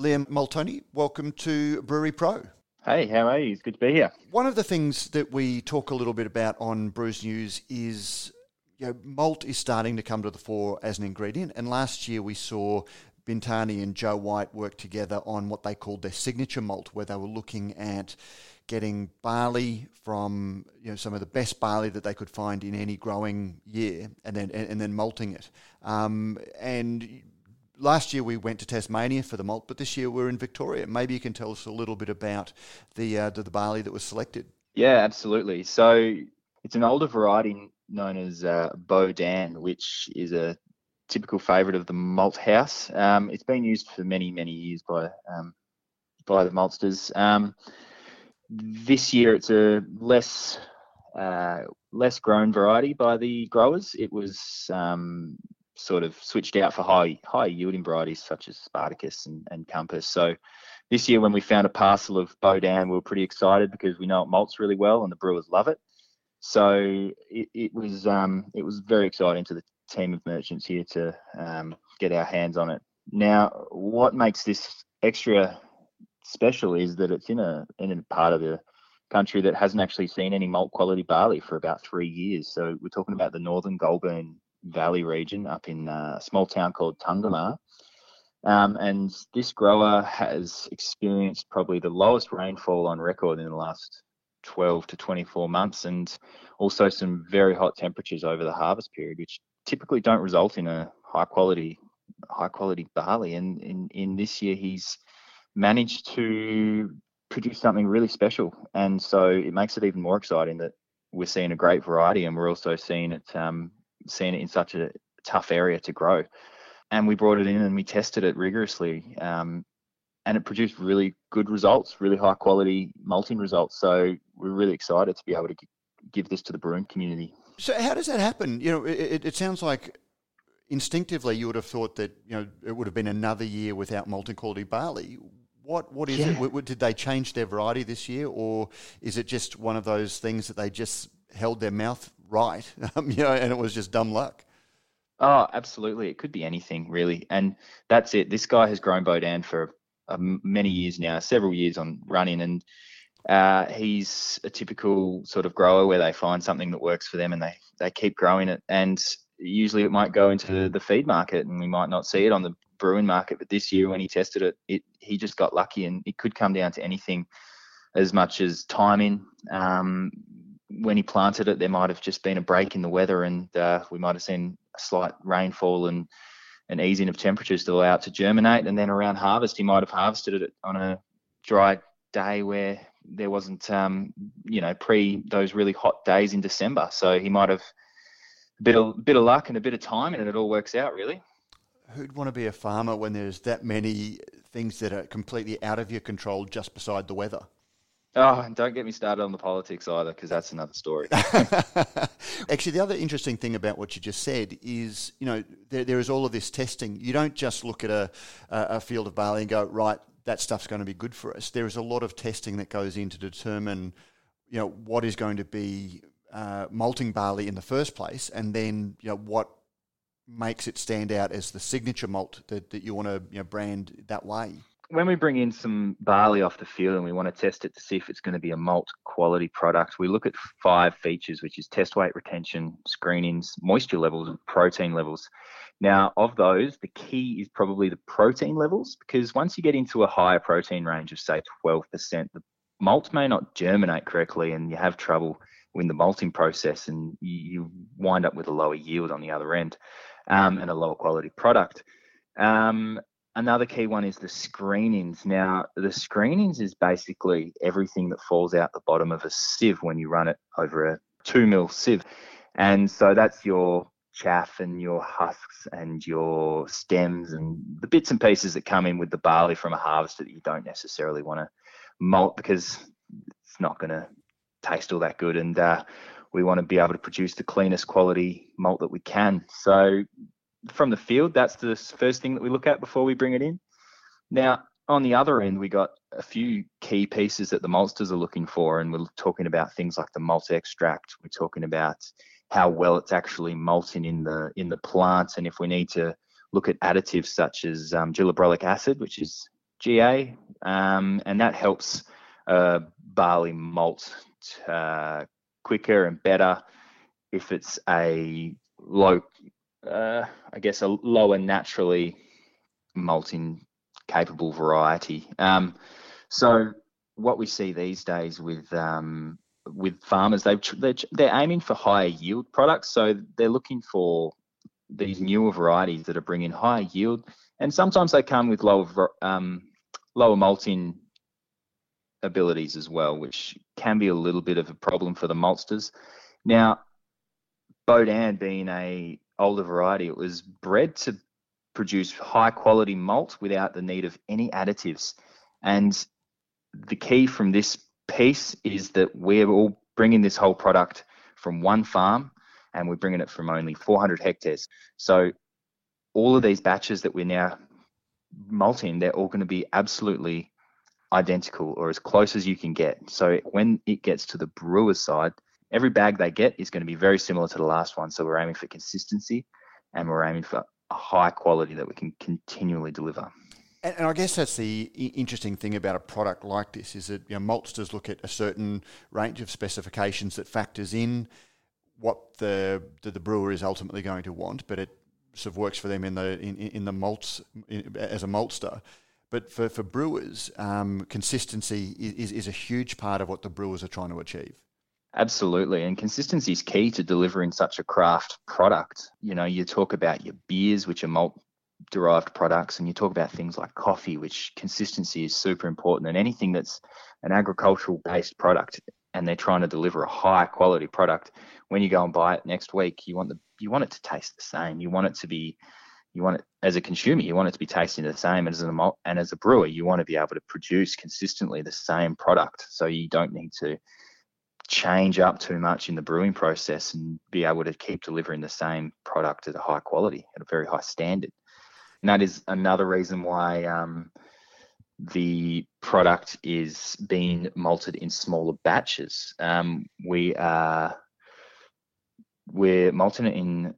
Liam Moltoni, welcome to Brewery Pro. Hey, how are you? It's good to be here. One of the things that we talk a little bit about on Brews News is you know, malt is starting to come to the fore as an ingredient. And last year we saw Bintani and Joe White work together on what they called their signature malt, where they were looking at getting barley from you know some of the best barley that they could find in any growing year, and then and, and then malting it. Um, and last year we went to Tasmania for the malt, but this year we're in Victoria. Maybe you can tell us a little bit about the uh, the, the, barley that was selected. Yeah, absolutely. So it's an older variety known as uh, Baudin, which is a typical favourite of the malt house. Um, it's been used for many many years by um, by the maltsters. Um, this year it's a less uh, less grown variety by the growers. It was um, sort of switched out for high high yielding varieties such as Spartacus and, and Compass. So this year when we found a parcel of Baudin, we were pretty excited because we know it malts really well and the brewers love it. So it, it was um, it was very exciting to the team of merchants here to um, get our hands on it. Now, what makes this extra special is that it's in a in a part of the country that hasn't actually seen any malt quality barley for about three years. So we're talking about the northern Goulburn Valley region up in a small town called Tungamah. Um, and this grower has experienced probably the lowest rainfall on record in the last 12 to 24 months, and also some very hot temperatures over the harvest period, which typically don't result in a high quality high quality barley. And in, in this year, he's managed to produce something really special, and so it makes it even more exciting that we're seeing a great variety, and we're also seeing it um, seen it in such a tough area to grow. And we brought it in and we tested it rigorously. Um, and it produced really good results, really high quality malting results. So we're really excited to be able to give this to the brewing community. So how does that happen? You know, it, it sounds like instinctively you would have thought that you know it would have been another year without malting quality barley. What what is yeah. it? Did they change their variety this year, or is it just one of those things that they just held their mouth right, um, you know, and it was just dumb luck. Oh, absolutely. It could be anything, really. And that's it. This guy has grown Baudin for uh, many years now, several years on running, and uh, he's a typical sort of grower where they find something that works for them and they they keep growing it. And usually it might go into the feed market, and we might not see it on the brewing market. But this year, when he tested it, it he just got lucky, and it could come down to anything as much as timing, um, when he planted it, there might have just been a break in the weather, and uh, we might have seen a slight rainfall and an easing of temperatures to allow it to germinate. And then around harvest, he might have harvested it on a dry day where there wasn't, um, you know, pre those really hot days in December. So he might have a bit of bit of luck and a bit of time, and it all works out really. Who'd want to be a farmer when there's that many things that are completely out of your control just beside the weather? Oh, and don't get me started on the politics either, because that's another story. Actually, the other interesting thing about what you just said is, you know, there, there is all of this testing. You don't just look at a, a field of barley and go, right, that stuff's going to be good for us. There is a lot of testing that goes in to determine, you know, what is going to be uh, malting barley in the first place, and then, you know, what makes it stand out as the signature malt that, that you want to you know, brand that way when we bring in some barley off the field and we want to test it to see if it's going to be a malt quality product, we look at five features, which is test weight retention, screenings, moisture levels, and protein levels. Now, of those, the key is probably the protein levels because once you get into a higher protein range of, say, 12%, the malt may not germinate correctly and you have trouble in the malting process and you wind up with a lower yield on the other end um, and a lower quality product. Um, another key one is the screenings. Now, the screenings is basically everything that falls out the bottom of a sieve when you run it over a two mil sieve. And so that's your chaff and your husks and your stems and the bits and pieces that come in with the barley from a harvest that you don't necessarily want to malt because it's not going to taste all that good. And uh, we want to be able to produce the cleanest quality malt that we can. So from the field, that's the first thing that we look at before we bring it in. Now, on the other end, we got a few key pieces that the maltsters are looking for, and we're talking about things like the malt extract. We're talking about how well it's actually malting in the in the plant, and if we need to look at additives such as um, acid, which is GA, um, and that helps uh, barley malt uh, quicker and better if it's a low, uh, I guess, a lower naturally malting capable variety. Um, so what we see these days with um, with farmers, they they're, they're aiming for higher yield products. So they're looking for these newer varieties that are bringing higher yield, and sometimes they come with lower um, lower malting abilities as well, which can be a little bit of a problem for the maltsters. Now, Baudin being a older variety, it was bred to produce high quality malt without the need of any additives. And the key from this piece is that we're all bringing this whole product from one farm and we're bringing it from only 400 hectares. So all of these batches that we're now malting, they're all going to be absolutely identical or as close as you can get. So when it gets to the brewer's side, every bag they get is going to be very similar to the last one. So we're aiming for consistency and we're aiming for a high quality that we can continually deliver. And, and I guess that's the interesting thing about a product like this is that you know, maltsters look at a certain range of specifications that factors in what the, the, the brewer is ultimately going to want, but it sort of works for them in the in, in the malts in, as a maltster. But for, for brewers, um, consistency is, is a huge part of what the brewers are trying to achieve. Absolutely. And consistency is key to delivering such a craft product. You know, you talk about your beers, which are malt derived products, and you talk about things like coffee, which consistency is super important. And anything that's an agricultural based product and they're trying to deliver a high quality product, when you go and buy it next week, you want the you want it to taste the same. You want it to be you want it as a consumer, you want it to be tasting the same as a and as a brewer, you want to be able to produce consistently the same product. So you don't need to change up too much in the brewing process and be able to keep delivering the same product at a high quality, at a very high standard. And that is another reason why um, the product is being malted in smaller batches. Um, we are we're malting it in,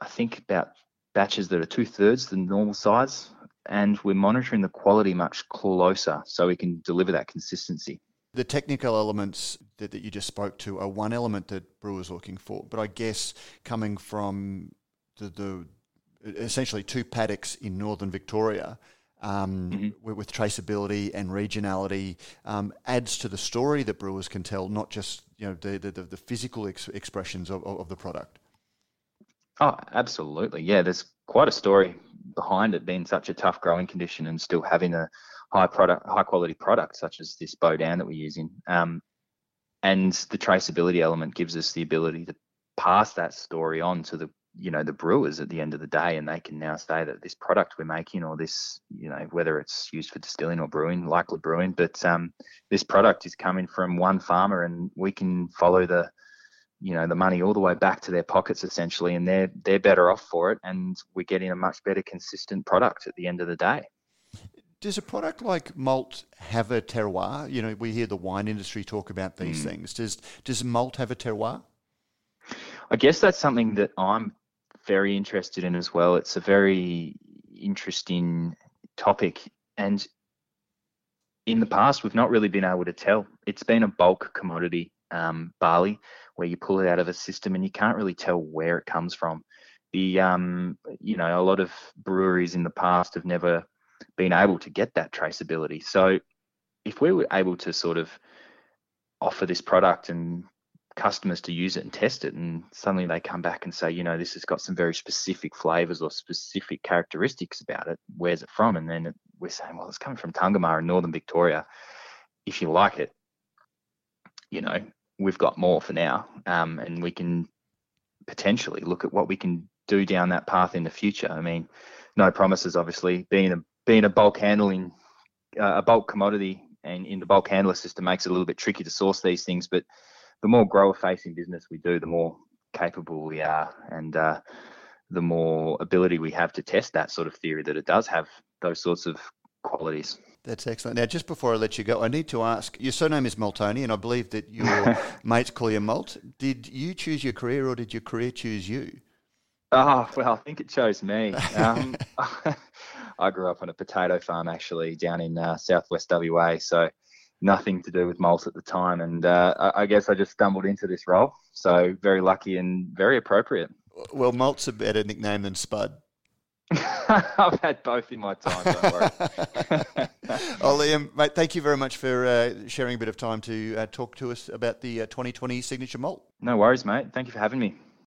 I think, about batches that are two thirds the normal size, and we're monitoring the quality much closer so we can deliver that consistency. The technical elements that, that you just spoke to are one element that brewers are looking for, but I guess coming from the, the essentially two paddocks in northern Victoria. Um, mm-hmm. with, traceability and regionality um, adds to the story that brewers can tell, not just you know the the, the physical ex- expressions of, of the product. Oh, absolutely. Yeah, there's quite a story behind it being such a tough growing condition and still having a high product, high quality product such as this Baudin that we're using. Um, and the traceability element gives us the ability to pass that story on to the you know the brewers at the end of the day and they can now say that this product we're making or this you know whether it's used for distilling or brewing likely brewing but um, this product is coming from one farmer and we can follow the you know the money all the way back to their pockets essentially and they're they're better off for it and we're getting a much better consistent product at the end of the day does a product like malt have a terroir? You know we hear the wine industry talk about these mm. things. Does does malt have a terroir? I guess that's something that i'm very interested in as well. It's a very interesting topic. And in the past we've not really been able to tell. It's been a bulk commodity um, barley where you pull it out of a system and you can't really tell where it comes from. The um, you know a lot of breweries in the past have never been able to get that traceability. So if we were able to sort of offer this product and customers to use it and test it and suddenly they come back and say you know this has got some very specific flavors or specific characteristics about it where's it from and then we're saying well it's coming from Tungamah in northern Victoria if you like it you know we've got more for now, um, and we can potentially look at what we can do down that path in the future. I mean, no promises, obviously. Being a being a bulk handling, uh, a bulk commodity, and in the bulk handler system makes it a little bit tricky to source these things. But the more grower facing business we do, the more capable we are, and uh, the more ability we have to test that sort of theory that it does have those sorts of qualities. That's excellent. Now, just before I let you go, I need to ask your surname is Moltoni, and I believe that your mates call you Malt. Did you choose your career, or did your career choose you? Oh, well, I think it chose me. Um, I grew up on a potato farm actually down in uh, southwest WA, so nothing to do with malt at the time. And uh, I, I guess I just stumbled into this role. So very lucky and very appropriate. Well, malt's a better nickname than Spud. I've had both in my time. Don't worry. oh, Liam, mate, thank you very much for uh, sharing a bit of time to uh, talk to us about the uh, 2020 signature malt. No worries, mate. Thank you for having me.